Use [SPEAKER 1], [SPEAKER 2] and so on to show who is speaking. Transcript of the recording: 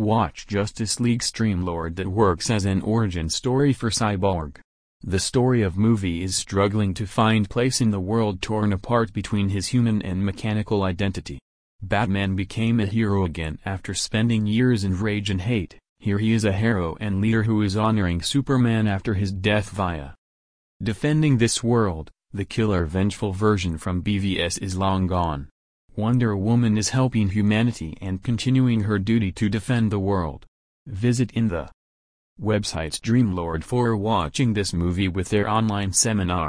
[SPEAKER 1] Watch Justice League Streamlord that works as an origin story for Cyborg. The story of movie is struggling to find place in the world torn apart between his human and mechanical identity. Batman became a hero again after spending years in rage and hate, here he is a hero and leader who is honoring Superman after his death via defending this world, the killer vengeful version from BVS is long gone. Wonder Woman is helping humanity and continuing her duty to defend the world. Visit in the website's Streamlord for watching this movie with their online seminar.